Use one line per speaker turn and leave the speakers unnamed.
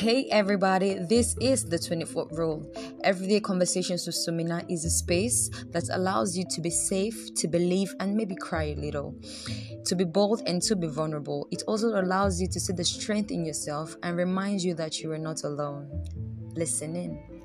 Hey everybody, this is the 24th rule. Everyday conversations with Somina is a space that allows you to be safe, to believe, and maybe cry a little. To be bold and to be vulnerable. It also allows you to see the strength in yourself and reminds you that you are not alone. Listen in.